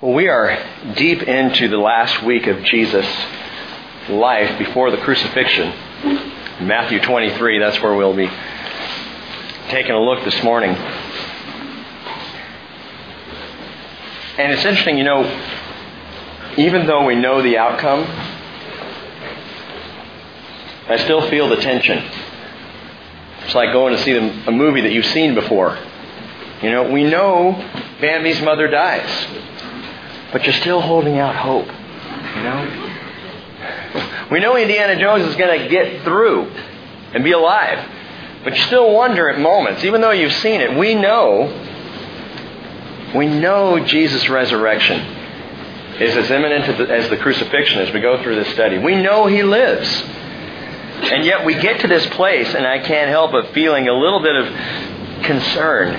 Well, we are deep into the last week of Jesus' life before the crucifixion. Matthew 23, that's where we'll be taking a look this morning. And it's interesting, you know, even though we know the outcome, I still feel the tension. It's like going to see a movie that you've seen before. You know, we know Bambi's mother dies but you're still holding out hope. You know? We know Indiana Jones is going to get through and be alive. But you still wonder at moments, even though you've seen it, we know, we know Jesus' resurrection is as imminent as the crucifixion as we go through this study. We know He lives. And yet we get to this place, and I can't help but feeling a little bit of concern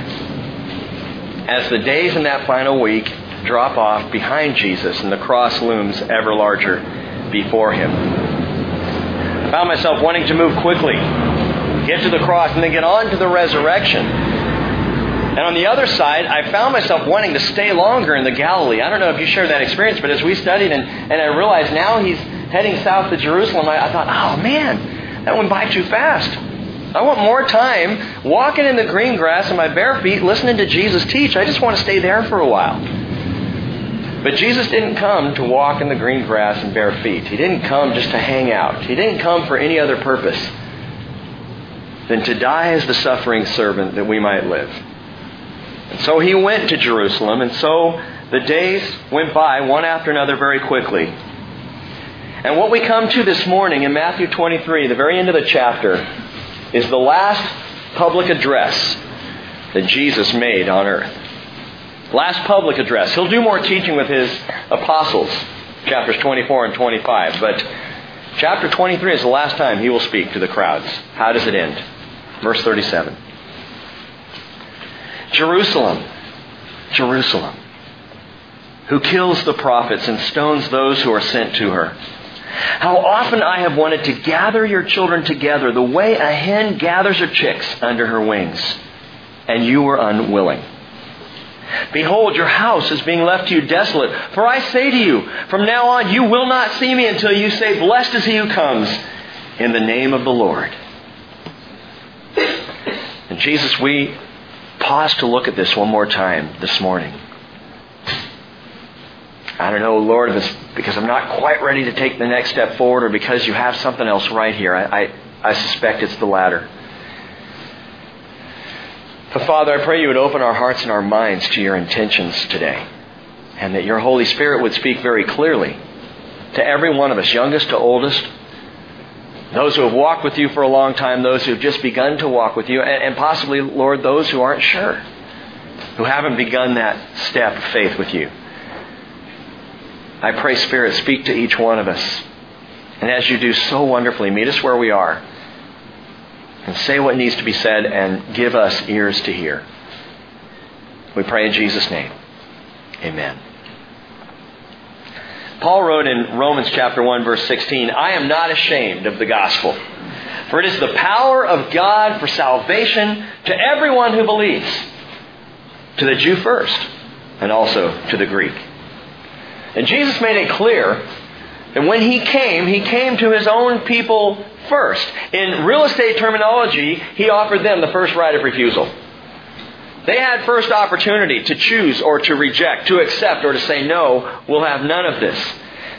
as the days in that final week drop off behind Jesus and the cross looms ever larger before him. I found myself wanting to move quickly, get to the cross, and then get on to the resurrection. And on the other side, I found myself wanting to stay longer in the Galilee. I don't know if you share that experience, but as we studied and, and I realized now he's heading south to Jerusalem, I, I thought, oh man, that went by too fast. I want more time walking in the green grass in my bare feet, listening to Jesus teach. I just want to stay there for a while. But Jesus didn't come to walk in the green grass and bare feet. He didn't come just to hang out. He didn't come for any other purpose than to die as the suffering servant that we might live. And so he went to Jerusalem, and so the days went by one after another very quickly. And what we come to this morning in Matthew 23, the very end of the chapter, is the last public address that Jesus made on earth. Last public address. He'll do more teaching with his apostles, chapters 24 and 25. But chapter 23 is the last time he will speak to the crowds. How does it end? Verse 37. Jerusalem, Jerusalem, who kills the prophets and stones those who are sent to her. How often I have wanted to gather your children together the way a hen gathers her chicks under her wings, and you were unwilling. Behold, your house is being left to you desolate. For I say to you, from now on you will not see me until you say, Blessed is he who comes in the name of the Lord. And Jesus, we pause to look at this one more time this morning. I don't know, Lord, if it's because I'm not quite ready to take the next step forward or because you have something else right here. I, I, I suspect it's the latter. But Father, I pray you would open our hearts and our minds to your intentions today. And that your Holy Spirit would speak very clearly to every one of us, youngest to oldest, those who have walked with you for a long time, those who have just begun to walk with you, and, possibly, Lord, those who aren't sure, who haven't begun that step of faith with you. I pray, Spirit, speak to each one of us. And as you do so wonderfully, meet us where we are and say what needs to be said and give us ears to hear. We pray in Jesus' name. Amen. Paul wrote in Romans chapter 1 verse 16, I am not ashamed of the gospel, for it is the power of God for salvation to everyone who believes, to the Jew first, and also to the Greek. And Jesus made it clear that when he came, he came to his own people first. In real estate terminology, he offered them the first right of refusal. They had first opportunity to choose or to reject, to accept or to say no, we'll have none of this.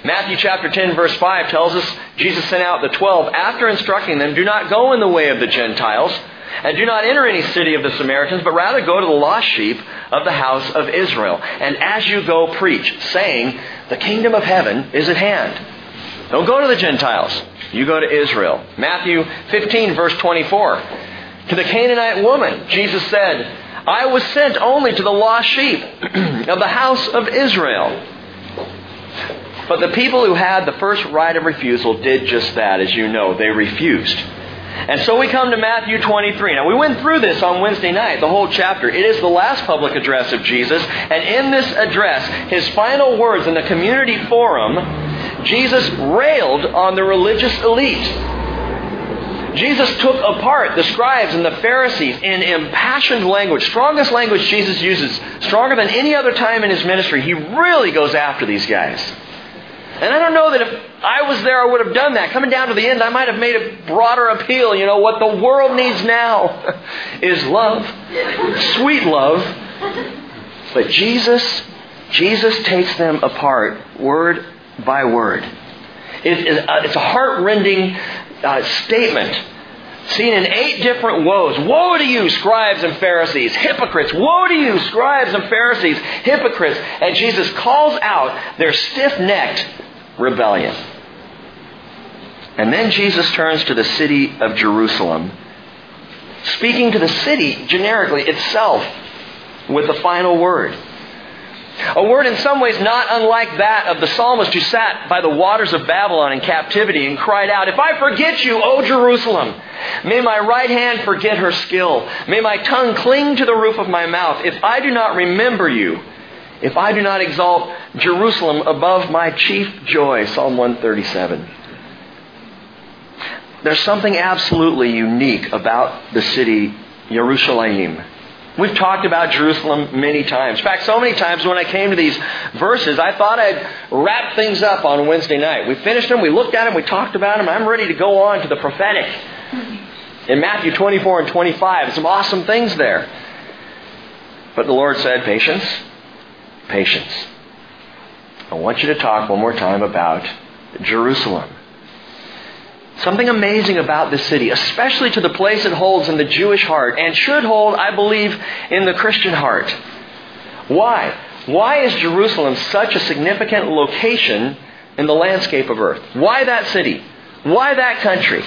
Matthew chapter 10 verse 5 tells us Jesus sent out the 12 after instructing them, do not go in the way of the Gentiles, and do not enter any city of the Samaritans, but rather go to the lost sheep of the house of Israel. And as you go, preach, saying, the kingdom of heaven is at hand. Don't go to the Gentiles. You go to Israel. Matthew 15, verse 24. To the Canaanite woman, Jesus said, I was sent only to the lost sheep of the house of Israel. But the people who had the first right of refusal did just that, as you know. They refused. And so we come to Matthew 23. Now, we went through this on Wednesday night, the whole chapter. It is the last public address of Jesus. And in this address, his final words in the community forum Jesus railed on the religious elite. Jesus took apart the scribes and the Pharisees in impassioned language, strongest language Jesus uses, stronger than any other time in his ministry, he really goes after these guys. And I don't know that if I was there, I would have done that. Coming down to the end, I might have made a broader appeal. You know, what the world needs now is love, sweet love. But Jesus, Jesus takes them apart word by word. It's a heart-rending uh, statement seen in eight different woes. Woe to you, scribes and Pharisees, hypocrites. Woe to you, scribes and Pharisees, hypocrites. And Jesus calls out their stiff-necked rebellion. And then Jesus turns to the city of Jerusalem, speaking to the city generically itself with the final word. A word in some ways not unlike that of the psalmist who sat by the waters of Babylon in captivity and cried out, If I forget you, O Jerusalem, may my right hand forget her skill. May my tongue cling to the roof of my mouth. If I do not remember you, if I do not exalt Jerusalem above my chief joy. Psalm 137. There's something absolutely unique about the city Jerusalem. We've talked about Jerusalem many times. In fact, so many times when I came to these verses, I thought I'd wrap things up on Wednesday night. We finished them, we looked at them, we talked about them. I'm ready to go on to the prophetic. In Matthew 24 and 25, some awesome things there. But the Lord said, patience, patience. I want you to talk one more time about Jerusalem. Something amazing about this city, especially to the place it holds in the Jewish heart, and should hold, I believe, in the Christian heart. Why? Why is Jerusalem such a significant location in the landscape of earth? Why that city? Why that country?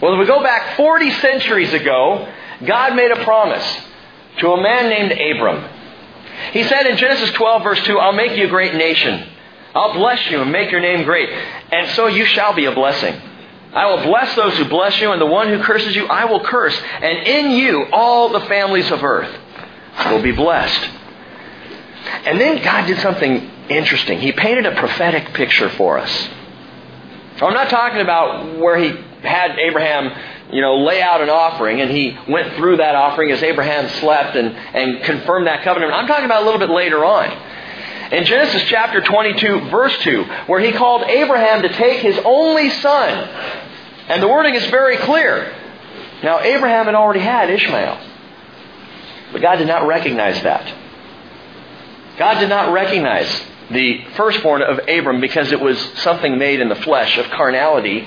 Well, if we go back 40 centuries ago, God made a promise to a man named Abram. He said in Genesis 12, verse 2, I'll make you a great nation. I'll bless you and make your name great. And so you shall be a blessing. I will bless those who bless you, and the one who curses you, I will curse. And in you, all the families of earth will be blessed. And then God did something interesting. He painted a prophetic picture for us. I'm not talking about where he had Abraham, you know, lay out an offering and he went through that offering as Abraham slept and, and confirmed that covenant. I'm talking about a little bit later on. In Genesis chapter 22, verse 2, where he called Abraham to take his only son. And the wording is very clear. Now, Abraham had already had Ishmael. But God did not recognize that. God did not recognize the firstborn of Abram because it was something made in the flesh of carnality.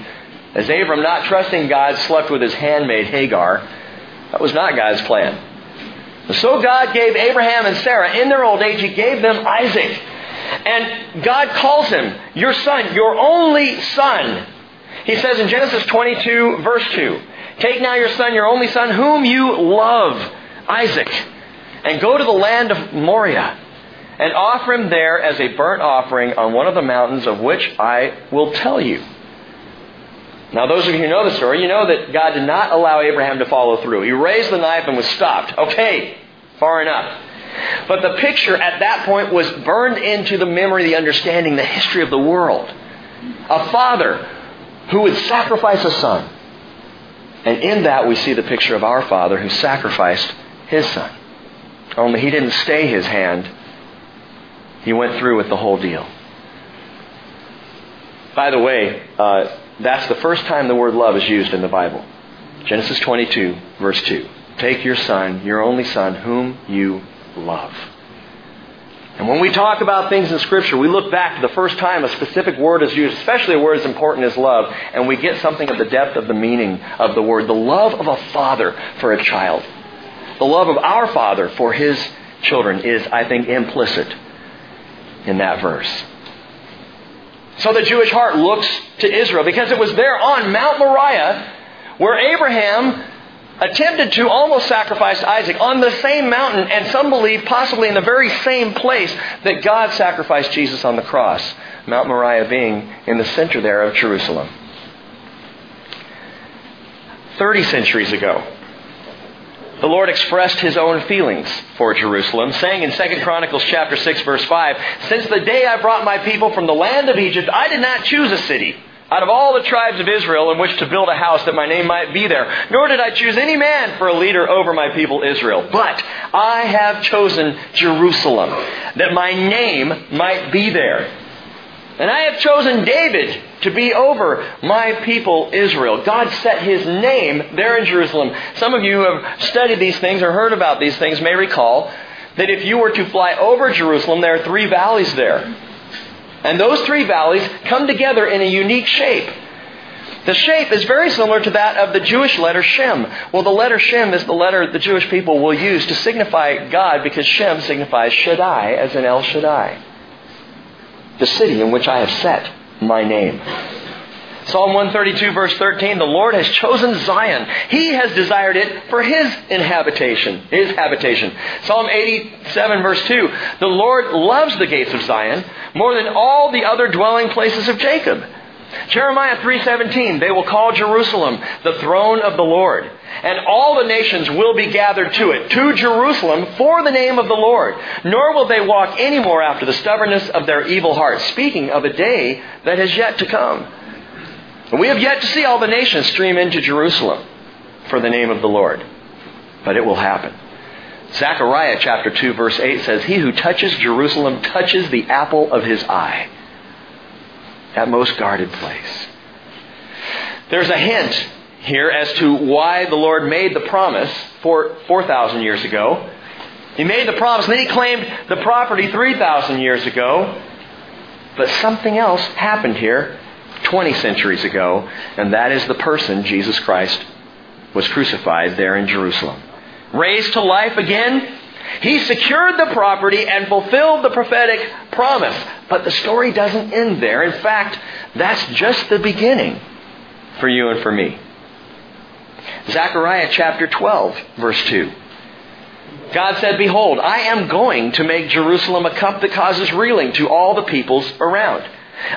As Abram, not trusting God, slept with his handmaid Hagar. That was not God's plan. So God gave Abraham and Sarah, in their old age, He gave them Isaac. And God calls him, your son, your only son. He says in Genesis 22, verse 2, Take now your son, your only son, whom you love, Isaac, and go to the land of Moriah, and offer him there as a burnt offering on one of the mountains of which I will tell you. Now, those of you who know the story, you know that God did not allow Abraham to follow through. He raised the knife and was stopped. Okay, far enough. But the picture at that point was burned into the memory, the understanding, the history of the world. A father who would sacrifice a son. And in that we see the picture of our Father who sacrificed his son. Only he didn't stay his hand. He went through with the whole deal. By the way, uh, that's the first time the word love is used in the Bible. Genesis 22, verse 2. Take your son, your only son, whom you love. And when we talk about things in Scripture, we look back to the first time a specific word is used, especially a word as important as love, and we get something of the depth of the meaning of the word. The love of a father for a child. The love of our Father for his children is, I think, implicit in that verse. So the Jewish heart looks to Israel because it was there on Mount Moriah where Abraham attempted to almost sacrifice Isaac on the same mountain, and some believe possibly in the very same place that God sacrificed Jesus on the cross, Mount Moriah being in the center there of Jerusalem. Thirty centuries ago, the Lord expressed his own feelings for Jerusalem, saying in 2 Chronicles chapter 6 verse 5, Since the day I brought my people from the land of Egypt, I did not choose a city out of all the tribes of Israel in which to build a house that my name might be there. Nor did I choose any man for a leader over my people Israel. But I have chosen Jerusalem, that my name might be there. And I have chosen David to be over my people Israel. God set his name there in Jerusalem. Some of you who have studied these things or heard about these things may recall that if you were to fly over Jerusalem, there are three valleys there. And those three valleys come together in a unique shape. The shape is very similar to that of the Jewish letter Shem. Well, the letter Shem is the letter the Jewish people will use to signify God because Shem signifies Shaddai as in El Shaddai. The city in which I have set my name. Psalm 132 verse 13, the Lord has chosen Zion. He has desired it for His inhabitation, His habitation. Psalm 87 verse 2, the Lord loves the gates of Zion more than all the other dwelling places of Jacob. Jeremiah 3:17 They will call Jerusalem the throne of the Lord and all the nations will be gathered to it to Jerusalem for the name of the Lord. Nor will they walk any more after the stubbornness of their evil hearts speaking of a day that has yet to come. And we have yet to see all the nations stream into Jerusalem for the name of the Lord but it will happen. Zechariah chapter 2 verse 8 says he who touches Jerusalem touches the apple of his eye that most guarded place. There's a hint here as to why the Lord made the promise for 4,000 years ago. He made the promise, and then he claimed the property 3,000 years ago. But something else happened here 20 centuries ago, and that is the person, Jesus Christ, was crucified there in Jerusalem. Raised to life again, he secured the property and fulfilled the prophetic promise. But the story doesn't end there. In fact, that's just the beginning for you and for me. Zechariah chapter 12, verse 2. God said, Behold, I am going to make Jerusalem a cup that causes reeling to all the peoples around.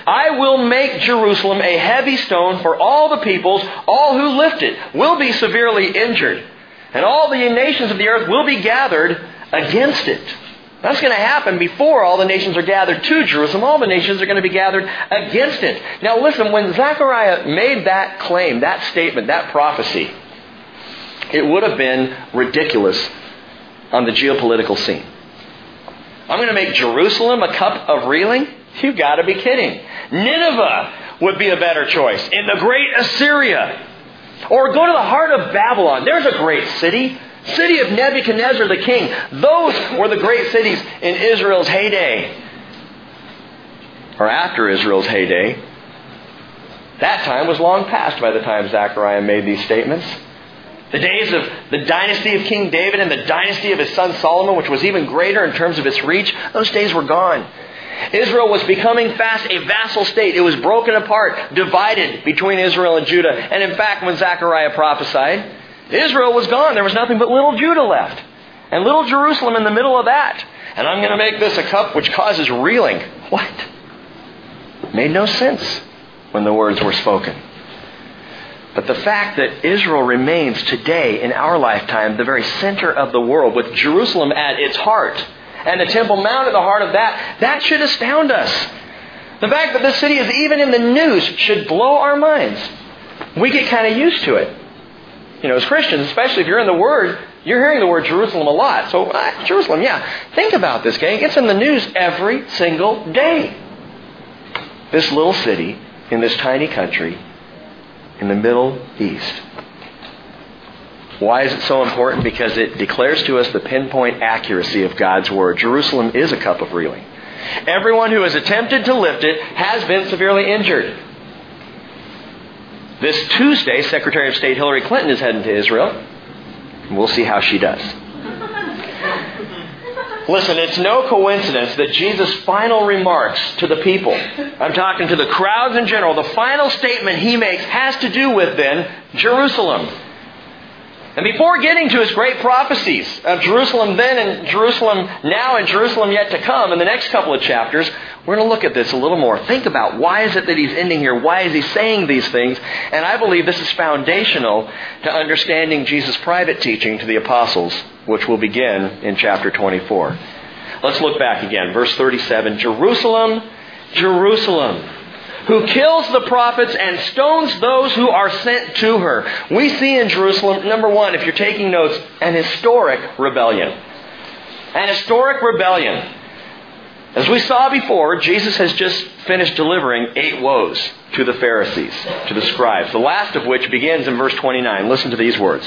I will make Jerusalem a heavy stone for all the peoples. All who lift it will be severely injured. And all the nations of the earth will be gathered against it. That's going to happen before all the nations are gathered to Jerusalem. All the nations are going to be gathered against it. Now listen, when Zechariah made that claim, that statement, that prophecy, it would have been ridiculous on the geopolitical scene. I'm going to make Jerusalem a cup of reeling? You've got to be kidding. Nineveh would be a better choice. In the great Assyria. Or go to the heart of Babylon. There's a great city. City of Nebuchadnezzar the king. Those were the great cities in Israel's heyday. Or after Israel's heyday. That time was long past by the time Zechariah made these statements. The days of the dynasty of King David and the dynasty of his son Solomon, which was even greater in terms of its reach, those days were gone. Israel was becoming fast a vassal state. It was broken apart, divided between Israel and Judah. And in fact, when Zechariah prophesied, Israel was gone. There was nothing but little Judah left. And little Jerusalem in the middle of that. And I'm going to make this a cup which causes reeling. What? Made no sense when the words were spoken. But the fact that Israel remains today in our lifetime the very center of the world with Jerusalem at its heart and the Temple Mount at the heart of that, that should astound us. The fact that this city is even in the news should blow our minds. We get kind of used to it. You know, as Christians, especially if you're in the Word, you're hearing the word Jerusalem a lot. So, uh, Jerusalem, yeah. Think about this, gang. It's in the news every single day. This little city in this tiny country in the Middle East. Why is it so important? Because it declares to us the pinpoint accuracy of God's Word. Jerusalem is a cup of reeling. Everyone who has attempted to lift it has been severely injured. This Tuesday, Secretary of State Hillary Clinton is heading to Israel. We'll see how she does. Listen, it's no coincidence that Jesus' final remarks to the people, I'm talking to the crowds in general, the final statement he makes has to do with then Jerusalem. And before getting to his great prophecies of Jerusalem then and Jerusalem now and Jerusalem yet to come in the next couple of chapters, we're going to look at this a little more. Think about why is it that he's ending here? Why is he saying these things? And I believe this is foundational to understanding Jesus' private teaching to the apostles, which will begin in chapter 24. Let's look back again. Verse 37 Jerusalem, Jerusalem, who kills the prophets and stones those who are sent to her. We see in Jerusalem, number one, if you're taking notes, an historic rebellion. An historic rebellion. As we saw before, Jesus has just finished delivering eight woes to the Pharisees, to the scribes, the last of which begins in verse 29. Listen to these words.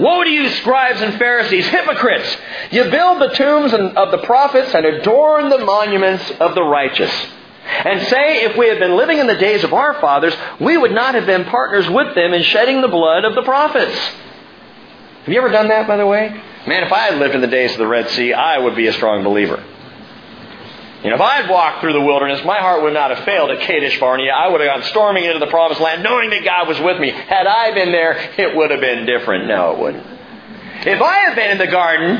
Woe to you, scribes and Pharisees, hypocrites! You build the tombs of the prophets and adorn the monuments of the righteous. And say, if we had been living in the days of our fathers, we would not have been partners with them in shedding the blood of the prophets. Have you ever done that, by the way? Man, if I had lived in the days of the Red Sea, I would be a strong believer. You know, if I had walked through the wilderness, my heart would not have failed at Kadesh Barnea. I would have gone storming into the promised land, knowing that God was with me. Had I been there, it would have been different. No, it wouldn't. If I had been in the garden,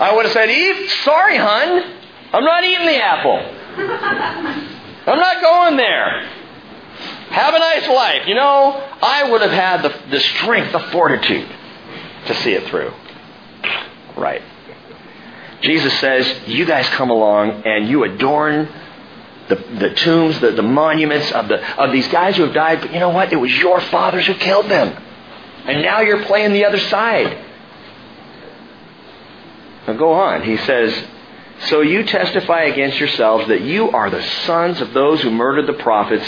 I would have said, Eve, sorry, hun. I'm not eating the apple. I'm not going there. Have a nice life. You know, I would have had the, the strength, the fortitude to see it through. Right. Jesus says, you guys come along and you adorn the, the tombs, the, the monuments of, the, of these guys who have died, but you know what? It was your fathers who killed them. And now you're playing the other side. Now go on. He says, So you testify against yourselves that you are the sons of those who murdered the prophets.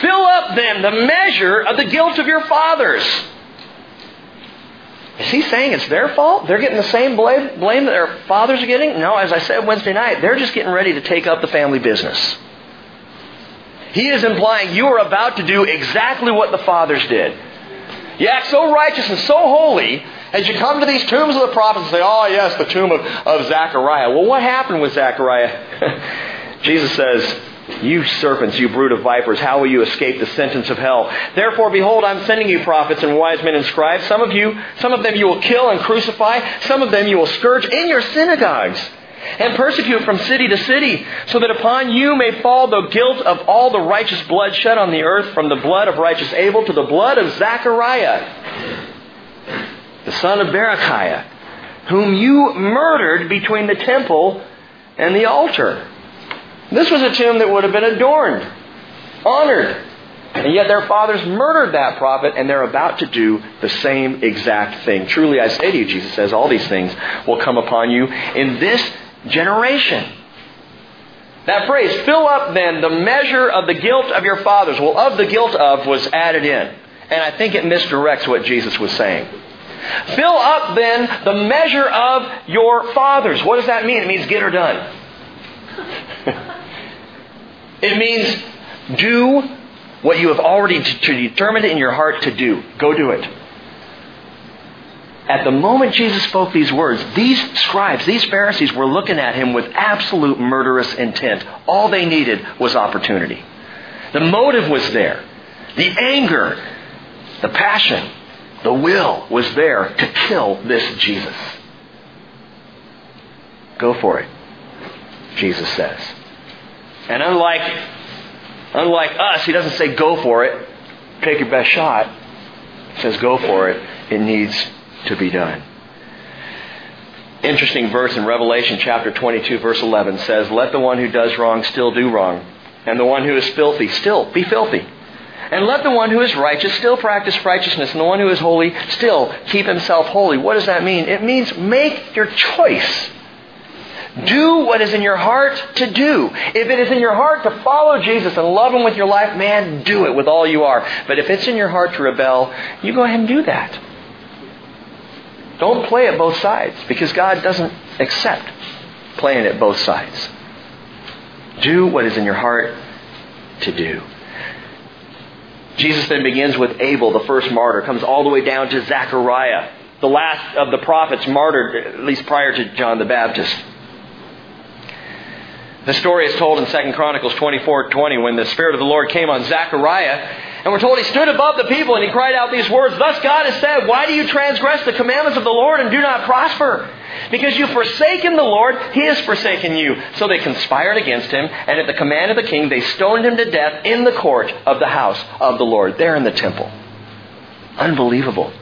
Fill up then the measure of the guilt of your fathers. Is he saying it's their fault? They're getting the same blame, blame that their fathers are getting? No, as I said Wednesday night, they're just getting ready to take up the family business. He is implying you are about to do exactly what the fathers did. You act so righteous and so holy as you come to these tombs of the prophets and say, oh, yes, the tomb of, of Zechariah. Well, what happened with Zechariah? Jesus says, you serpents, you brood of vipers, how will you escape the sentence of hell? Therefore, behold, I'm sending you prophets and wise men and scribes. Some of you, some of them you will kill and crucify. Some of them you will scourge in your synagogues and persecute from city to city, so that upon you may fall the guilt of all the righteous blood shed on the earth, from the blood of righteous Abel to the blood of Zechariah, the son of Berechiah, whom you murdered between the temple and the altar. This was a tomb that would have been adorned, honored. And yet their fathers murdered that prophet, and they're about to do the same exact thing. Truly I say to you, Jesus says, all these things will come upon you in this generation. That phrase, fill up then the measure of the guilt of your fathers. Well, of the guilt of was added in. And I think it misdirects what Jesus was saying. Fill up then the measure of your fathers. What does that mean? It means get her done. It means do what you have already determined in your heart to do. Go do it. At the moment Jesus spoke these words, these scribes, these Pharisees were looking at him with absolute murderous intent. All they needed was opportunity. The motive was there. The anger, the passion, the will was there to kill this Jesus. Go for it, Jesus says. And unlike, unlike us, he doesn't say go for it, take your best shot. He says go for it. It needs to be done. Interesting verse in Revelation chapter 22 verse 11 says, Let the one who does wrong still do wrong, and the one who is filthy still be filthy. And let the one who is righteous still practice righteousness, and the one who is holy still keep himself holy. What does that mean? It means make your choice. Do what is in your heart to do. If it is in your heart to follow Jesus and love Him with your life, man, do it with all you are. But if it's in your heart to rebel, you go ahead and do that. Don't play at both sides because God doesn't accept playing at both sides. Do what is in your heart to do. Jesus then begins with Abel, the first martyr, comes all the way down to Zechariah, the last of the prophets martyred, at least prior to John the Baptist. The story is told in 2 Chronicles 24 20 when the Spirit of the Lord came on Zechariah. And we're told he stood above the people and he cried out these words Thus God has said, Why do you transgress the commandments of the Lord and do not prosper? Because you've forsaken the Lord, he has forsaken you. So they conspired against him, and at the command of the king, they stoned him to death in the court of the house of the Lord, there in the temple. Unbelievable.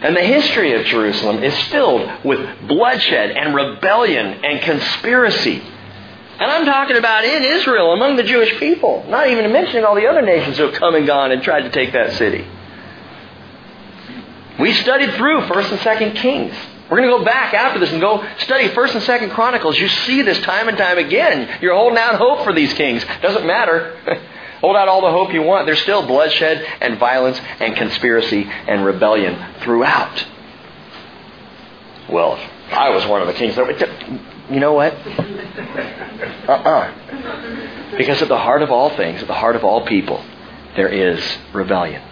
And the history of Jerusalem is filled with bloodshed and rebellion and conspiracy. And I'm talking about in Israel, among the Jewish people, not even mentioning all the other nations who have come and gone and tried to take that city. We studied through 1st and 2nd Kings. We're going to go back after this and go study 1st and 2nd Chronicles. You see this time and time again. You're holding out hope for these kings. Doesn't matter. Hold out all the hope you want. There's still bloodshed and violence and conspiracy and rebellion throughout. Well, I was one of the kings. You know what? Uh-uh. Because at the heart of all things, at the heart of all people, there is rebellion.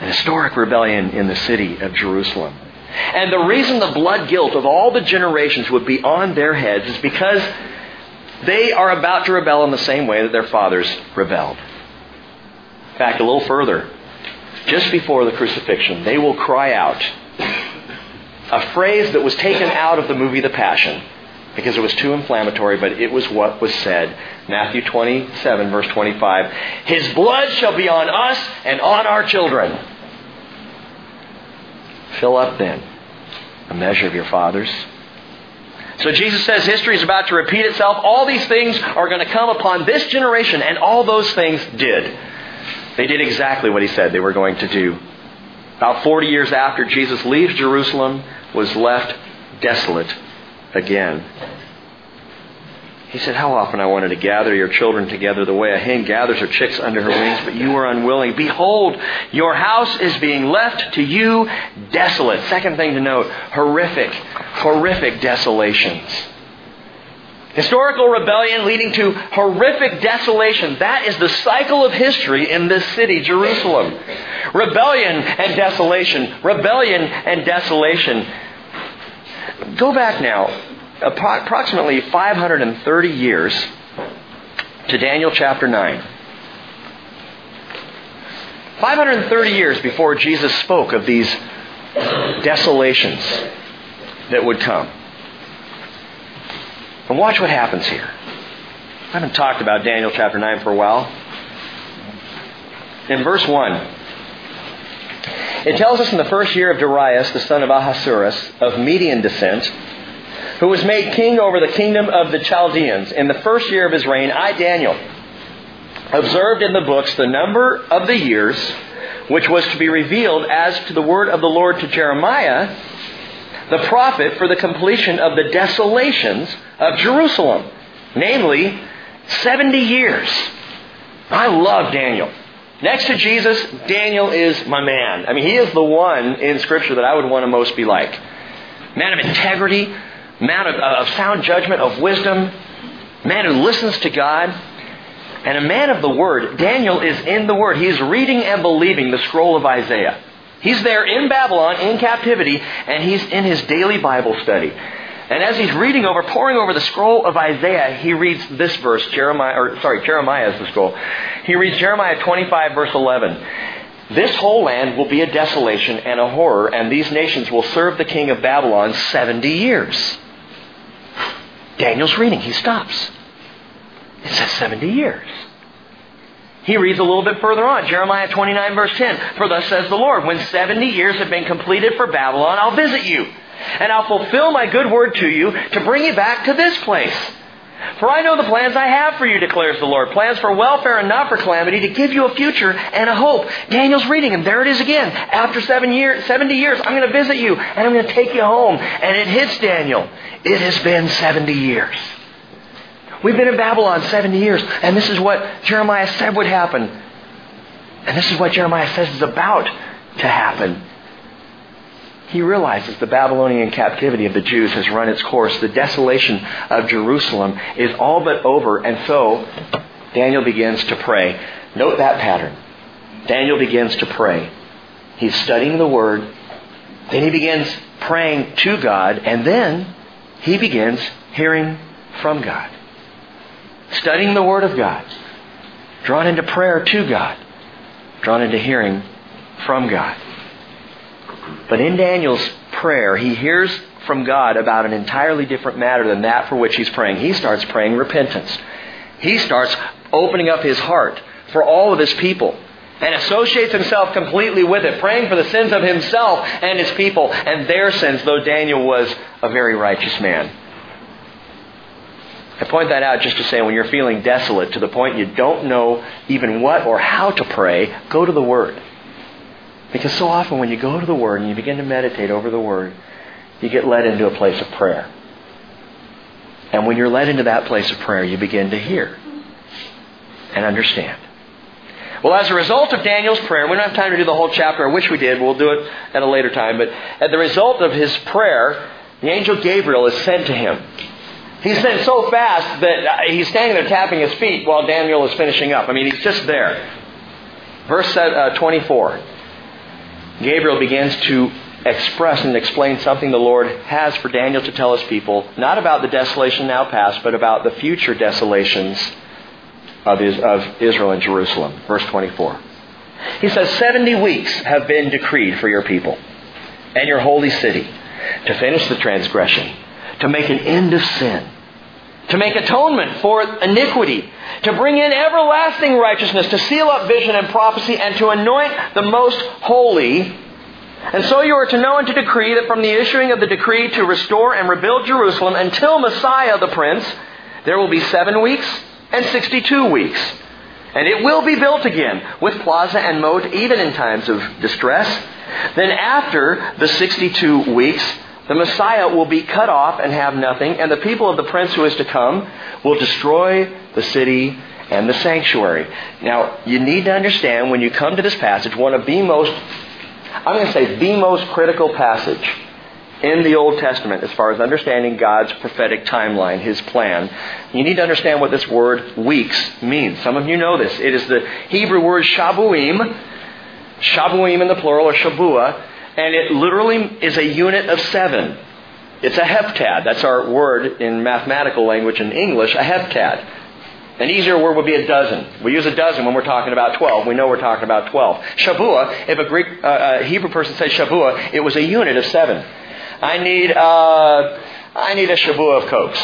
An historic rebellion in the city of Jerusalem. And the reason the blood guilt of all the generations would be on their heads is because they are about to rebel in the same way that their fathers rebelled. In fact, a little further, just before the crucifixion, they will cry out a phrase that was taken out of the movie The Passion because it was too inflammatory, but it was what was said. Matthew 27, verse 25. His blood shall be on us and on our children. Fill up then a measure of your fathers. So Jesus says history is about to repeat itself. All these things are going to come upon this generation, and all those things did. They did exactly what he said they were going to do. About 40 years after Jesus leaves Jerusalem, was left desolate again. He said, How often I wanted to gather your children together the way a hen gathers her chicks under her wings, but you were unwilling. Behold, your house is being left to you desolate. Second thing to note horrific, horrific desolations. Historical rebellion leading to horrific desolation. That is the cycle of history in this city, Jerusalem. Rebellion and desolation. Rebellion and desolation. Go back now approximately 530 years to Daniel chapter 9. 530 years before Jesus spoke of these desolations that would come. And watch what happens here. I haven't talked about Daniel chapter 9 for a while. In verse 1, it tells us in the first year of Darius, the son of Ahasuerus, of Median descent, who was made king over the kingdom of the Chaldeans. In the first year of his reign, I, Daniel, observed in the books the number of the years which was to be revealed as to the word of the Lord to Jeremiah, the prophet, for the completion of the desolations of Jerusalem, namely 70 years. I love Daniel. Next to Jesus, Daniel is my man. I mean, he is the one in Scripture that I would want to most be like. Man of integrity, man of, of sound judgment, of wisdom, man who listens to God, and a man of the Word. Daniel is in the Word. He's reading and believing the scroll of Isaiah. He's there in Babylon, in captivity, and he's in his daily Bible study. And as he's reading over, poring over the scroll of Isaiah, he reads this verse, Jeremiah, or sorry, Jeremiah is the scroll. He reads Jeremiah 25 verse 11. This whole land will be a desolation and a horror, and these nations will serve the king of Babylon 70 years. Daniel's reading. He stops. It says 70 years. He reads a little bit further on, Jeremiah 29 verse 10. For thus says the Lord, when 70 years have been completed for Babylon, I'll visit you. And I'll fulfill my good word to you to bring you back to this place. For I know the plans I have for you, declares the Lord. Plans for welfare and not for calamity, to give you a future and a hope. Daniel's reading, and there it is again. After seven years, 70 years, I'm going to visit you, and I'm going to take you home. And it hits Daniel. It has been 70 years. We've been in Babylon 70 years, and this is what Jeremiah said would happen. And this is what Jeremiah says is about to happen. He realizes the Babylonian captivity of the Jews has run its course. The desolation of Jerusalem is all but over, and so Daniel begins to pray. Note that pattern. Daniel begins to pray. He's studying the Word, then he begins praying to God, and then he begins hearing from God. Studying the Word of God, drawn into prayer to God, drawn into hearing from God. But in Daniel's prayer, he hears from God about an entirely different matter than that for which he's praying. He starts praying repentance. He starts opening up his heart for all of his people and associates himself completely with it, praying for the sins of himself and his people and their sins, though Daniel was a very righteous man. I point that out just to say when you're feeling desolate to the point you don't know even what or how to pray, go to the Word. Because so often when you go to the Word and you begin to meditate over the Word, you get led into a place of prayer. And when you're led into that place of prayer, you begin to hear and understand. Well, as a result of Daniel's prayer, we don't have time to do the whole chapter. I wish we did. We'll do it at a later time. But at the result of his prayer, the angel Gabriel is sent to him. He's so fast that uh, he's standing there tapping his feet while Daniel is finishing up. I mean, he's just there. Verse uh, 24. Gabriel begins to express and explain something the Lord has for Daniel to tell his people, not about the desolation now past, but about the future desolations of Israel and Jerusalem. Verse 24. He says, 70 weeks have been decreed for your people and your holy city to finish the transgression, to make an end of sin, to make atonement for iniquity, to bring in everlasting righteousness, to seal up vision and prophecy, and to anoint the most holy. And so you are to know and to decree that from the issuing of the decree to restore and rebuild Jerusalem until Messiah the Prince, there will be seven weeks and 62 weeks. And it will be built again with plaza and moat even in times of distress. Then after the 62 weeks, the Messiah will be cut off and have nothing, and the people of the prince who is to come will destroy the city and the sanctuary. Now, you need to understand when you come to this passage, one of the most, I'm going to say the most critical passage in the Old Testament as far as understanding God's prophetic timeline, His plan. You need to understand what this word weeks means. Some of you know this. It is the Hebrew word shabuim, shabuim in the plural, or shabua, and it literally is a unit of seven. It's a heptad. That's our word in mathematical language in English, a heptad. An easier word would be a dozen. We use a dozen when we're talking about 12. We know we're talking about 12. Shabua, if a Greek, uh, a Hebrew person says Shabua, it was a unit of seven. I need, uh, I need a Shabua of Cokes.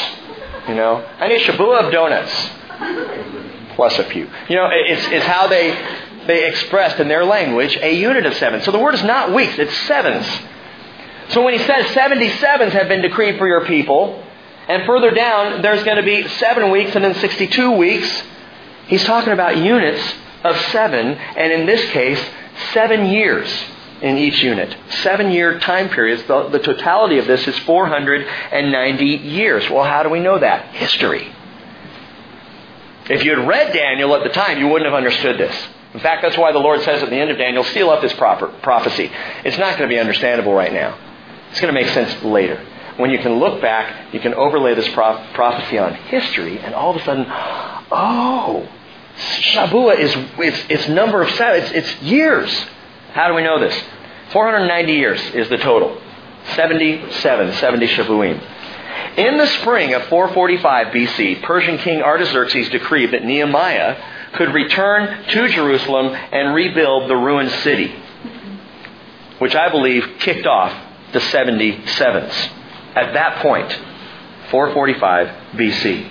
You know, I need a Shabua of donuts. Plus a few. You know, it's, it's how they, they expressed in their language a unit of seven. So the word is not weeks, it's sevens. So when he says 77s have been decreed for your people, and further down, there's going to be seven weeks and then 62 weeks, he's talking about units of seven, and in this case, seven years in each unit. Seven year time periods. The, the totality of this is 490 years. Well, how do we know that? History. If you had read Daniel at the time, you wouldn't have understood this. In fact, that's why the Lord says at the end of Daniel, seal up this proper prophecy. It's not going to be understandable right now. It's going to make sense later. When you can look back, you can overlay this prophecy on history, and all of a sudden, oh, Shabua is its, its number of seven, it's, it's years. How do we know this? 490 years is the total. 77, 70 Shavuim. In the spring of 445 BC, Persian King Artaxerxes decreed that Nehemiah could return to Jerusalem and rebuild the ruined city, which I believe kicked off the 77s. At that point, 445 BC.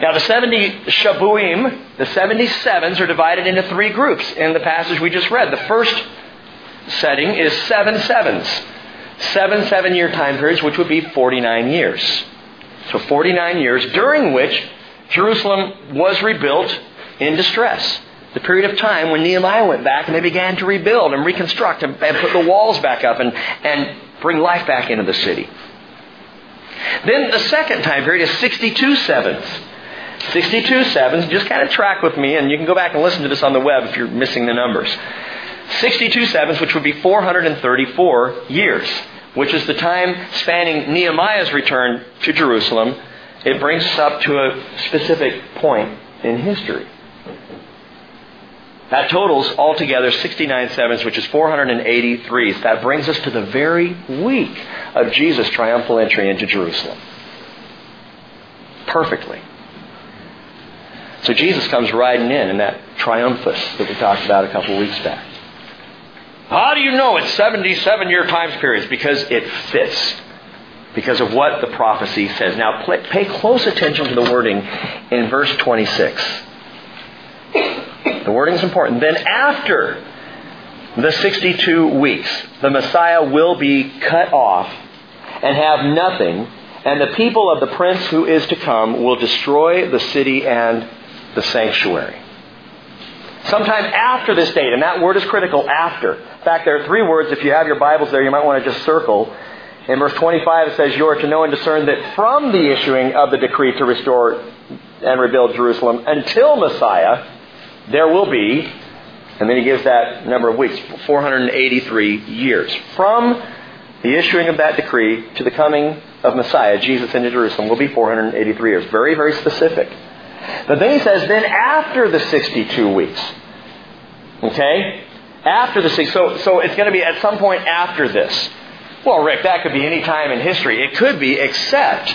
Now, the 70 Shabuim, the 77s, are divided into three groups in the passage we just read. The first setting is seven sevens. Seven seven year time periods, which would be 49 years. So 49 years during which Jerusalem was rebuilt in distress. The period of time when Nehemiah went back and they began to rebuild and reconstruct and, and put the walls back up and, and bring life back into the city. Then the second time period is 62 sevens. 62 sevens, just kind of track with me, and you can go back and listen to this on the web if you're missing the numbers. 62 sevens, which would be 434 years, which is the time spanning Nehemiah's return to Jerusalem. It brings us up to a specific point in history. That totals altogether 69 sevens, which is 483. That brings us to the very week of Jesus' triumphal entry into Jerusalem. Perfectly. So Jesus comes riding in in that triumphus that we talked about a couple weeks back. How do you know it's 77 year time periods? Because it fits. Because of what the prophecy says. Now, pay close attention to the wording in verse 26. The wording is important. Then after the 62 weeks, the Messiah will be cut off and have nothing, and the people of the prince who is to come will destroy the city and the sanctuary. Sometime after this date, and that word is critical, after. In fact, there are three words, if you have your Bibles there, you might want to just circle. In verse 25 it says, You are to know and discern that from the issuing of the decree to restore and rebuild Jerusalem until Messiah, there will be, and then he gives that number of weeks, 483 years. From the issuing of that decree to the coming of Messiah, Jesus into Jerusalem, will be 483 years. Very, very specific. But then he says, then after the 62 weeks. Okay? After the six, so, so it's going to be at some point after this. Well, Rick, that could be any time in history. It could be, except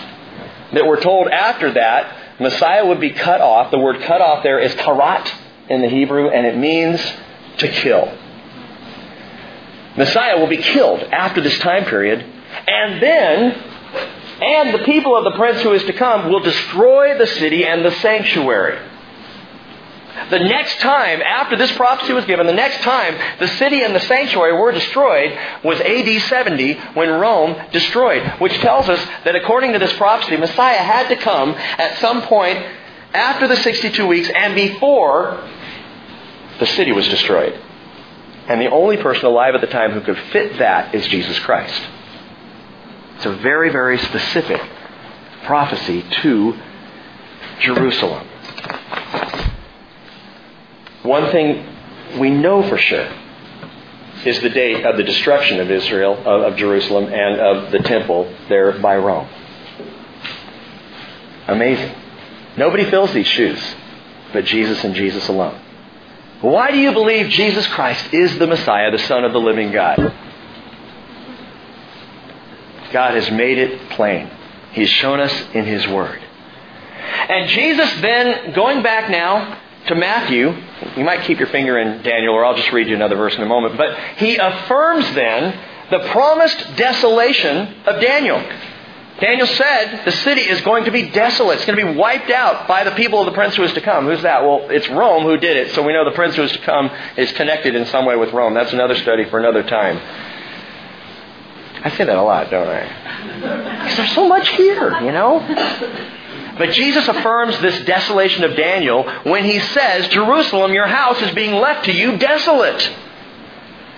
that we're told after that, Messiah would be cut off. The word cut off there is karat in the Hebrew, and it means to kill. Messiah will be killed after this time period, and then, and the people of the prince who is to come will destroy the city and the sanctuary. The next time, after this prophecy was given, the next time the city and the sanctuary were destroyed was AD 70 when Rome destroyed, which tells us that according to this prophecy, Messiah had to come at some point after the 62 weeks and before the city was destroyed. And the only person alive at the time who could fit that is Jesus Christ. It's a very, very specific prophecy to Jerusalem. One thing we know for sure is the date of the destruction of Israel, of, of Jerusalem, and of the temple there by Rome. Amazing. Nobody fills these shoes but Jesus and Jesus alone. Why do you believe Jesus Christ is the Messiah, the Son of the living God? God has made it plain. He's shown us in His Word. And Jesus then, going back now to Matthew, you might keep your finger in Daniel, or I'll just read you another verse in a moment, but he affirms then the promised desolation of Daniel. Daniel said the city is going to be desolate. It's going to be wiped out by the people of the prince who is to come. Who's that? Well, it's Rome who did it, so we know the prince who is to come is connected in some way with Rome. That's another study for another time. I say that a lot, don't I? Because there's so much here, you know? But Jesus affirms this desolation of Daniel when he says, Jerusalem, your house is being left to you desolate.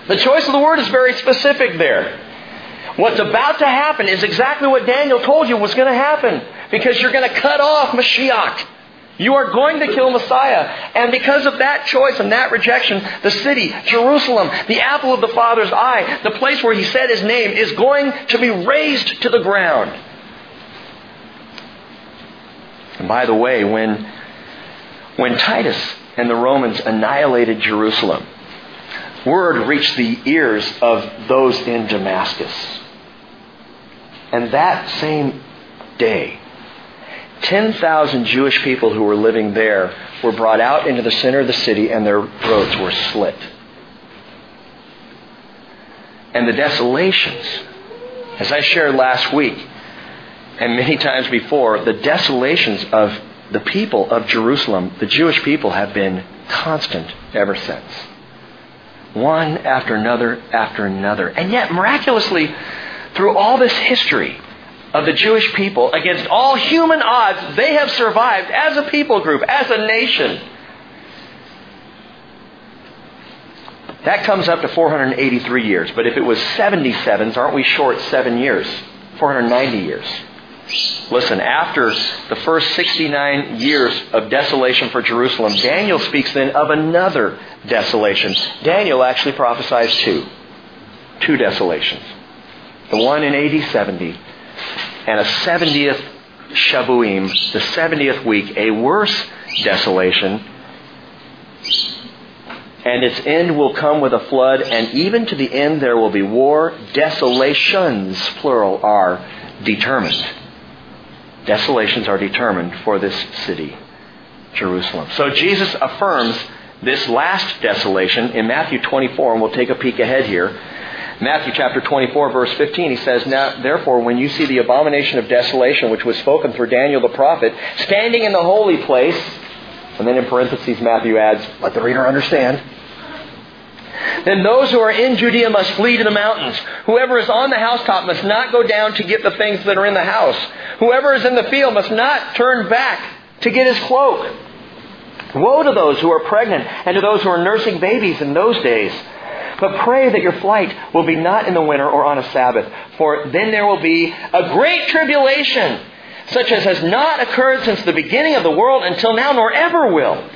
The choice of the word is very specific there. What's about to happen is exactly what Daniel told you was going to happen. Because you're going to cut off Mashiach. You are going to kill Messiah. And because of that choice and that rejection, the city, Jerusalem, the apple of the Father's eye, the place where he said his name, is going to be razed to the ground. And by the way, when, when Titus and the Romans annihilated Jerusalem, word reached the ears of those in Damascus and that same day, 10,000 Jewish people who were living there were brought out into the center of the city and their throats were slit. And the desolations, as I shared last week and many times before, the desolations of the people of Jerusalem, the Jewish people, have been constant ever since. One after another after another. And yet, miraculously, through all this history of the Jewish people, against all human odds, they have survived as a people group, as a nation. That comes up to 483 years. But if it was 77s, aren't we short seven years? 490 years. Listen, after the first 69 years of desolation for Jerusalem, Daniel speaks then of another desolation. Daniel actually prophesies two. Two desolations the one in AD 70, and a 70th Shavuim, the 70th week, a worse desolation. And its end will come with a flood, and even to the end there will be war. Desolations, plural, are determined. Desolations are determined for this city, Jerusalem. So Jesus affirms this last desolation in Matthew 24, and we'll take a peek ahead here. Matthew chapter 24 verse 15, he says, Now, therefore, when you see the abomination of desolation, which was spoken through Daniel the prophet, standing in the holy place, and then in parentheses Matthew adds, let the reader understand. Then those who are in Judea must flee to the mountains. Whoever is on the housetop must not go down to get the things that are in the house. Whoever is in the field must not turn back to get his cloak. Woe to those who are pregnant and to those who are nursing babies in those days. But pray that your flight will be not in the winter or on a Sabbath, for then there will be a great tribulation, such as has not occurred since the beginning of the world until now, nor ever will.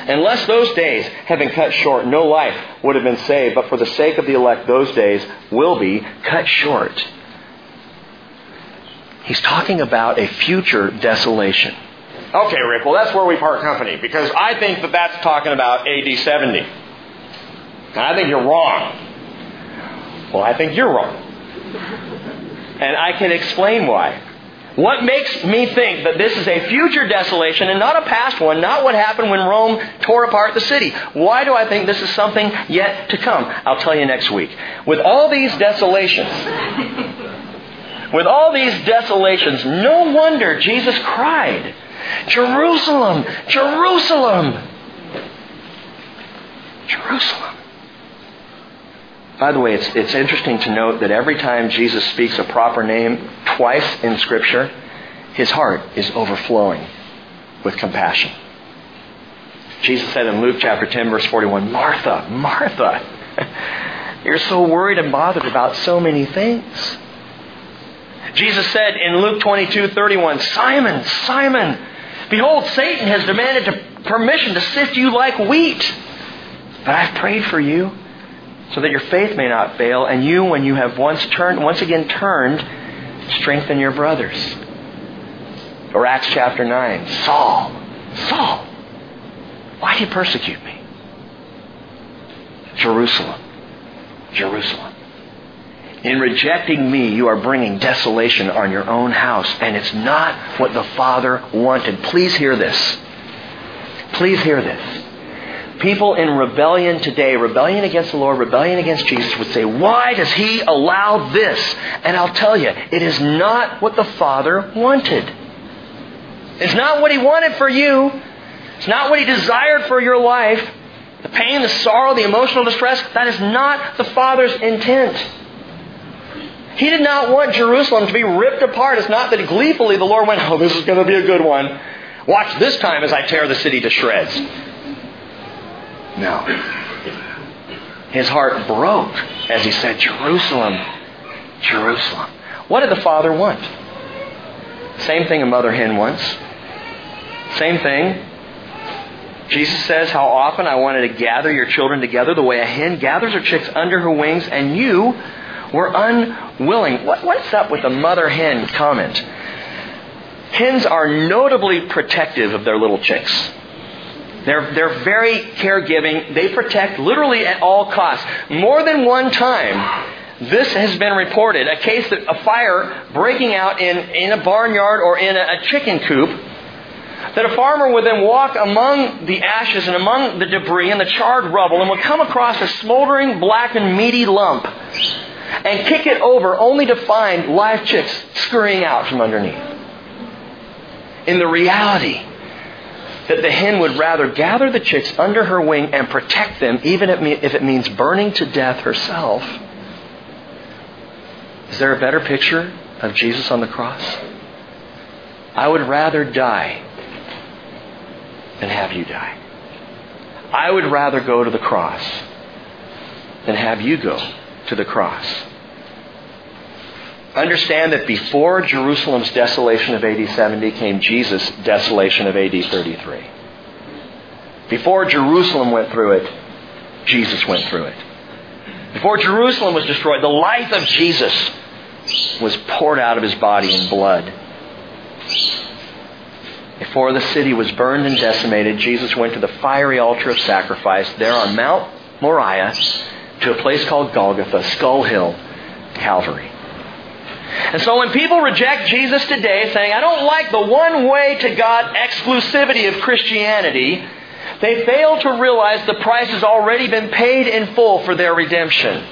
Unless those days had been cut short, no life would have been saved. But for the sake of the elect, those days will be cut short. He's talking about a future desolation. Okay, Rick, well, that's where we part company because I think that that's talking about AD 70. I think you're wrong. Well, I think you're wrong. And I can explain why. What makes me think that this is a future desolation and not a past one, not what happened when Rome tore apart the city? Why do I think this is something yet to come? I'll tell you next week. With all these desolations, with all these desolations, no wonder Jesus cried, Jerusalem, Jerusalem, Jerusalem. By the way, it's, it's interesting to note that every time Jesus speaks a proper name, twice in Scripture, his heart is overflowing with compassion. Jesus said in Luke chapter 10, verse 41, Martha, Martha, you're so worried and bothered about so many things. Jesus said in Luke 22, 31, Simon, Simon, behold, Satan has demanded permission to sift you like wheat. But I've prayed for you so that your faith may not fail, and you, when you have once turned, once again turned, strengthen your brothers. Or Acts chapter 9, Saul, Saul, why do you persecute me? Jerusalem, Jerusalem. In rejecting me, you are bringing desolation on your own house, and it's not what the Father wanted. Please hear this. Please hear this people in rebellion today, rebellion against the Lord, rebellion against Jesus, would say, Why does He allow this? And I'll tell you, it is not what the Father wanted. It's not what He wanted for you. It's not what He desired for your life. The pain, the sorrow, the emotional distress, that is not the Father's intent. He did not want Jerusalem to be ripped apart. It's not that gleefully the Lord went, Oh, this is going to be a good one. Watch this time as I tear the city to shreds. No. His heart broke as he said, Jerusalem, Jerusalem. What did the father want? Same thing a mother hen wants. Same thing. Jesus says, How often I wanted to gather your children together the way a hen gathers her chicks under her wings, and you were unwilling. What, what's up with the mother hen comment? Hens are notably protective of their little chicks. They're, they're very caregiving. They protect literally at all costs. More than one time, this has been reported a case of a fire breaking out in, in a barnyard or in a, a chicken coop that a farmer would then walk among the ashes and among the debris and the charred rubble and would come across a smoldering, black and meaty lump and kick it over only to find live chicks scurrying out from underneath. In the reality that the hen would rather gather the chicks under her wing and protect them, even if it means burning to death herself. Is there a better picture of Jesus on the cross? I would rather die than have you die. I would rather go to the cross than have you go to the cross. Understand that before Jerusalem's desolation of AD 70 came Jesus' desolation of AD 33. Before Jerusalem went through it, Jesus went through it. Before Jerusalem was destroyed, the life of Jesus was poured out of his body in blood. Before the city was burned and decimated, Jesus went to the fiery altar of sacrifice there on Mount Moriah to a place called Golgotha, Skull Hill, Calvary. And so when people reject Jesus today, saying, I don't like the one way to God exclusivity of Christianity, they fail to realize the price has already been paid in full for their redemption.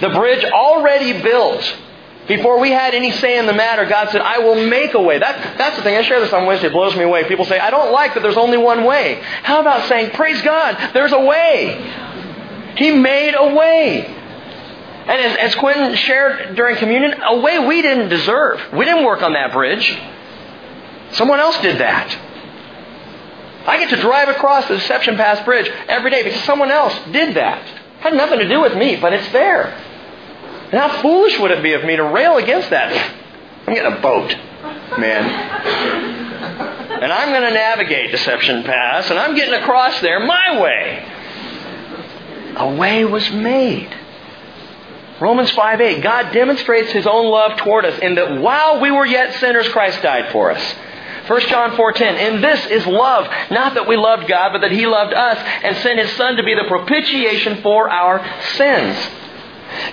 The bridge already built. Before we had any say in the matter, God said, I will make a way. That, that's the thing. I share this on Wednesday. It blows me away. People say, I don't like that there's only one way. How about saying, Praise God, there's a way? He made a way. And as, as Quentin shared during communion, a way we didn't deserve. We didn't work on that bridge. Someone else did that. I get to drive across the Deception Pass Bridge every day because someone else did that. Had nothing to do with me, but it's there. And how foolish would it be of me to rail against that? I'm getting a boat, man. And I'm going to navigate Deception Pass, and I'm getting across there my way. A way was made. Romans 5 8, God demonstrates his own love toward us in that while we were yet sinners, Christ died for us. 1 John 4:10 And this is love, not that we loved God, but that he loved us and sent his son to be the propitiation for our sins.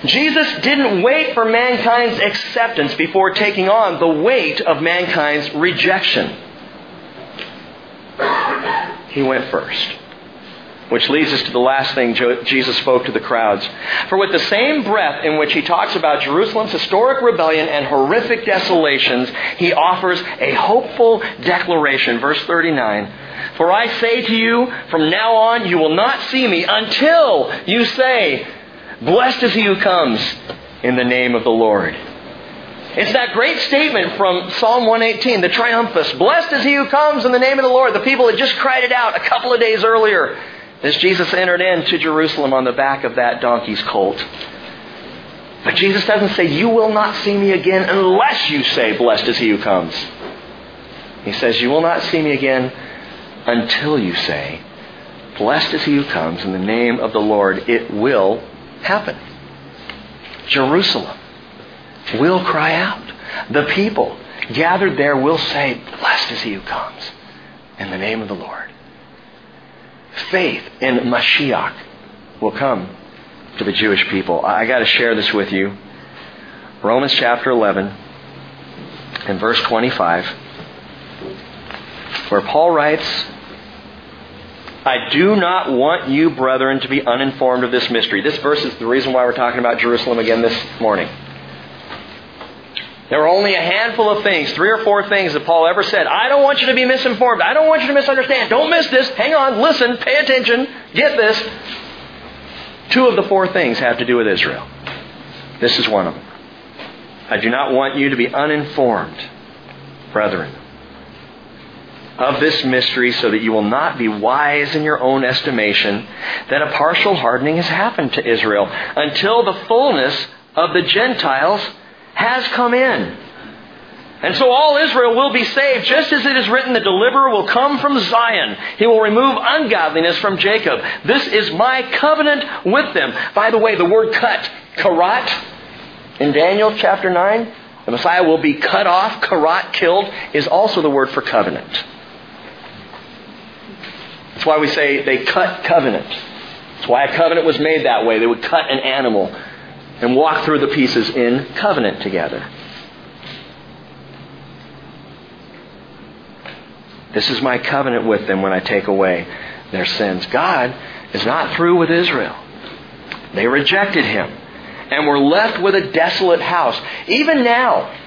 Jesus didn't wait for mankind's acceptance before taking on the weight of mankind's rejection. He went first. Which leads us to the last thing Jesus spoke to the crowds. For with the same breath in which he talks about Jerusalem's historic rebellion and horrific desolations, he offers a hopeful declaration. Verse 39. For I say to you, from now on you will not see me until you say, Blessed is he who comes in the name of the Lord. It's that great statement from Psalm 118, the triumphus. Blessed is he who comes in the name of the Lord. The people had just cried it out a couple of days earlier as Jesus entered into Jerusalem on the back of that donkey's colt. But Jesus doesn't say, You will not see me again unless you say, Blessed is he who comes. He says, You will not see me again until you say, Blessed is he who comes in the name of the Lord. It will happen. Jerusalem will cry out. The people gathered there will say, Blessed is he who comes in the name of the Lord faith in Mashiach will come to the Jewish people. I got to share this with you. Romans chapter 11 and verse 25, where Paul writes, I do not want you, brethren, to be uninformed of this mystery. This verse is the reason why we're talking about Jerusalem again this morning. There were only a handful of things, three or four things that Paul ever said. I don't want you to be misinformed. I don't want you to misunderstand. Don't miss this. Hang on, listen, pay attention, get this. Two of the four things have to do with Israel. This is one of them. I do not want you to be uninformed, brethren, of this mystery so that you will not be wise in your own estimation that a partial hardening has happened to Israel until the fullness of the Gentiles has come in. And so all Israel will be saved, just as it is written, the deliverer will come from Zion. He will remove ungodliness from Jacob. This is my covenant with them. By the way, the word cut, karat, in Daniel chapter 9, the Messiah will be cut off, karat, killed, is also the word for covenant. That's why we say they cut covenant. That's why a covenant was made that way. They would cut an animal and walk through the pieces in covenant together. This is my covenant with them when I take away their sins. God is not through with Israel. They rejected him and were left with a desolate house. Even now,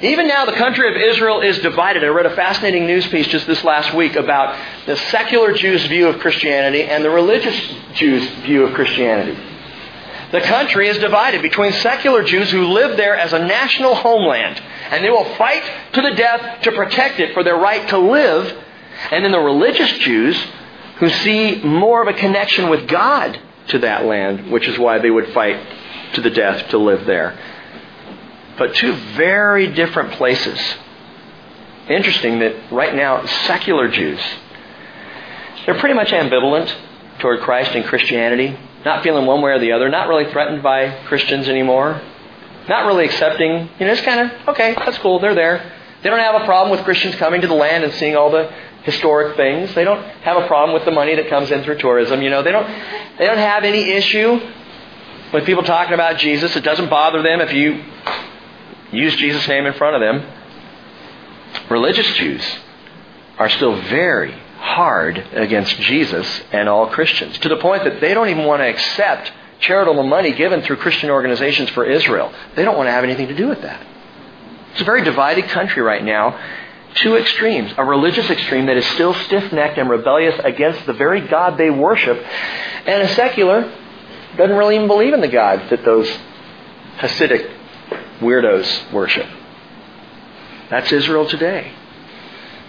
even now, the country of Israel is divided. I read a fascinating news piece just this last week about the secular Jews' view of Christianity and the religious Jews' view of Christianity. The country is divided between secular Jews who live there as a national homeland, and they will fight to the death to protect it for their right to live, and then the religious Jews who see more of a connection with God to that land, which is why they would fight to the death to live there. But two very different places. Interesting that right now, secular Jews, they're pretty much ambivalent toward Christ and Christianity not feeling one way or the other, not really threatened by Christians anymore, not really accepting, you know, just kind of, okay, that's cool, they're there. They don't have a problem with Christians coming to the land and seeing all the historic things. They don't have a problem with the money that comes in through tourism, you know. They don't they don't have any issue with people talking about Jesus. It doesn't bother them if you use Jesus' name in front of them. Religious Jews are still very hard against Jesus and all Christians to the point that they don't even want to accept charitable money given through Christian organizations for Israel. They don't want to have anything to do with that. It's a very divided country right now. Two extremes. A religious extreme that is still stiff necked and rebellious against the very God they worship, and a secular doesn't really even believe in the God that those Hasidic weirdos worship. That's Israel today.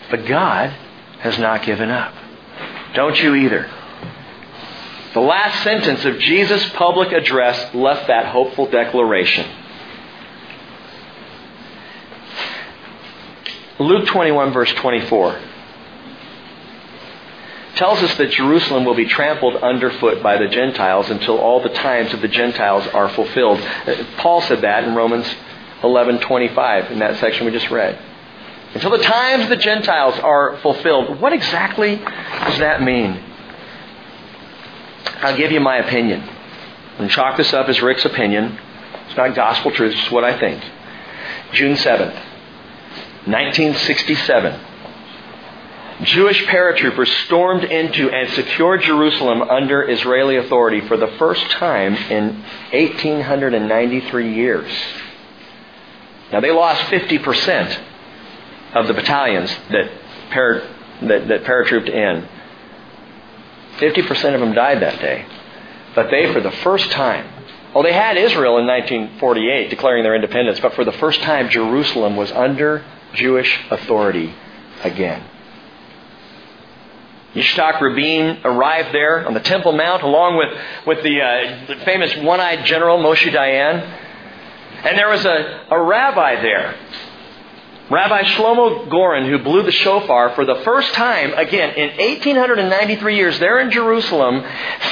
But God has not given up. Don't you either. The last sentence of Jesus' public address left that hopeful declaration. Luke 21, verse 24 tells us that Jerusalem will be trampled underfoot by the Gentiles until all the times of the Gentiles are fulfilled. Uh, Paul said that in Romans 11:25 in that section we just read. Until the times of the Gentiles are fulfilled. What exactly does that mean? I'll give you my opinion. And chalk this up as Rick's opinion. It's not gospel truth, it's what I think. June 7th, 1967. Jewish paratroopers stormed into and secured Jerusalem under Israeli authority for the first time in 1893 years. Now, they lost 50% of the battalions that, para, that, that paratrooped in. 50% of them died that day. But they, for the first time, well, they had Israel in 1948 declaring their independence, but for the first time, Jerusalem was under Jewish authority again. Yitzhak Rabin arrived there on the Temple Mount along with, with the, uh, the famous one eyed general Moshe Dayan. And there was a, a rabbi there, Rabbi Shlomo Goren, who blew the shofar for the first time, again, in 1893 years there in Jerusalem,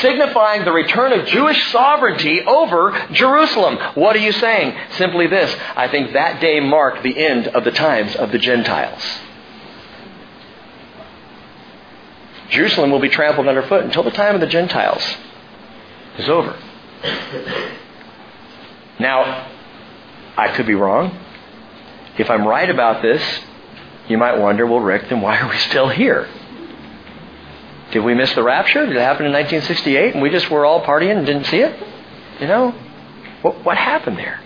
signifying the return of Jewish sovereignty over Jerusalem. What are you saying? Simply this I think that day marked the end of the times of the Gentiles. Jerusalem will be trampled underfoot until the time of the Gentiles is over. Now, I could be wrong. If I'm right about this, you might wonder, well, Rick, then why are we still here? Did we miss the rapture? Did it happen in 1968 and we just were all partying and didn't see it? You know? What, what happened there?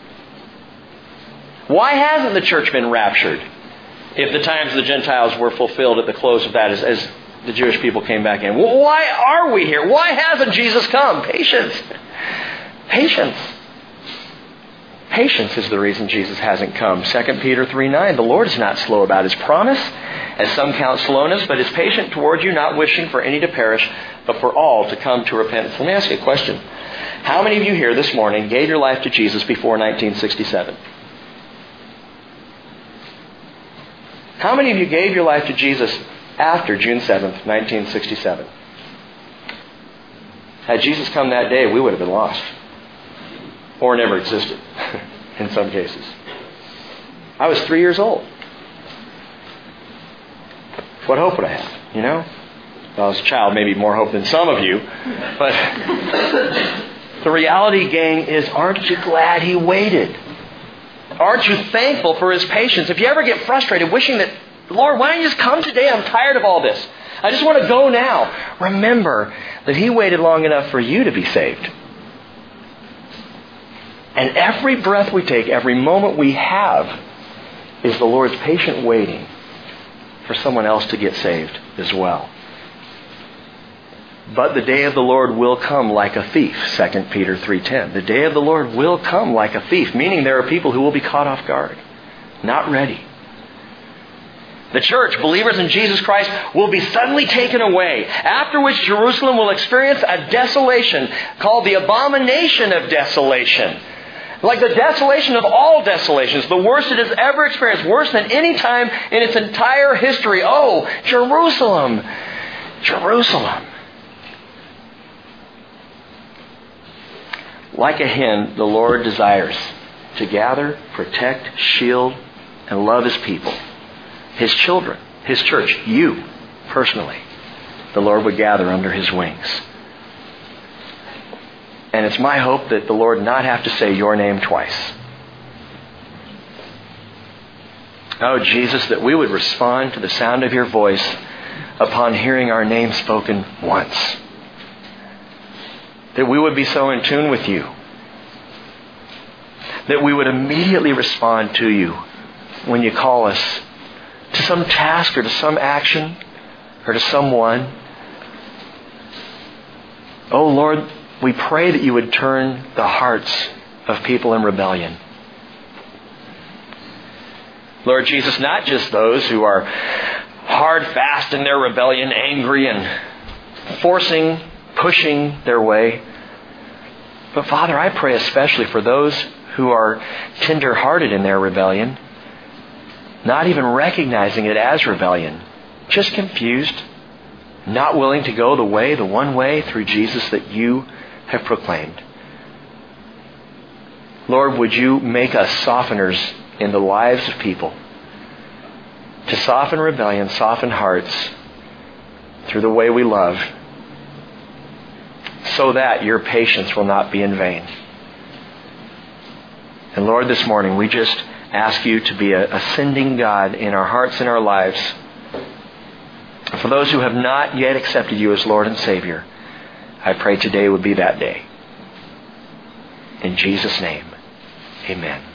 Why hasn't the church been raptured if the times of the Gentiles were fulfilled at the close of that as, as the Jewish people came back in. Why are we here? Why hasn't Jesus come? Patience. Patience. Patience is the reason Jesus hasn't come. 2 Peter 3 9. The Lord is not slow about his promise, as some count slowness, but is patient toward you, not wishing for any to perish, but for all to come to repentance. Let me ask you a question. How many of you here this morning gave your life to Jesus before 1967? How many of you gave your life to Jesus after June 7th, 1967. Had Jesus come that day, we would have been lost. Or never existed, in some cases. I was three years old. What hope would I have, you know? Well, as a child, maybe more hope than some of you. But the reality, gang, is aren't you glad he waited? Aren't you thankful for his patience? If you ever get frustrated wishing that Lord, why don't you just come today? I'm tired of all this. I just want to go now. Remember that He waited long enough for you to be saved. And every breath we take, every moment we have, is the Lord's patient waiting for someone else to get saved as well. But the day of the Lord will come like a thief, 2 Peter 3:10. The day of the Lord will come like a thief, meaning there are people who will be caught off guard, not ready. The church, believers in Jesus Christ, will be suddenly taken away, after which Jerusalem will experience a desolation called the abomination of desolation. Like the desolation of all desolations, the worst it has ever experienced, worse than any time in its entire history. Oh, Jerusalem! Jerusalem! Like a hen, the Lord desires to gather, protect, shield, and love his people. His children, His church, you personally, the Lord would gather under His wings. And it's my hope that the Lord not have to say your name twice. Oh, Jesus, that we would respond to the sound of your voice upon hearing our name spoken once. That we would be so in tune with you that we would immediately respond to you when you call us to some task or to some action or to someone. Oh Lord, we pray that you would turn the hearts of people in rebellion. Lord Jesus, not just those who are hard fast in their rebellion, angry and forcing, pushing their way. But Father, I pray especially for those who are tender-hearted in their rebellion, not even recognizing it as rebellion, just confused, not willing to go the way, the one way through Jesus that you have proclaimed. Lord, would you make us softeners in the lives of people to soften rebellion, soften hearts through the way we love, so that your patience will not be in vain. And Lord, this morning we just ask you to be a ascending God in our hearts and our lives. For those who have not yet accepted you as Lord and Savior, I pray today would be that day. In Jesus' name, amen.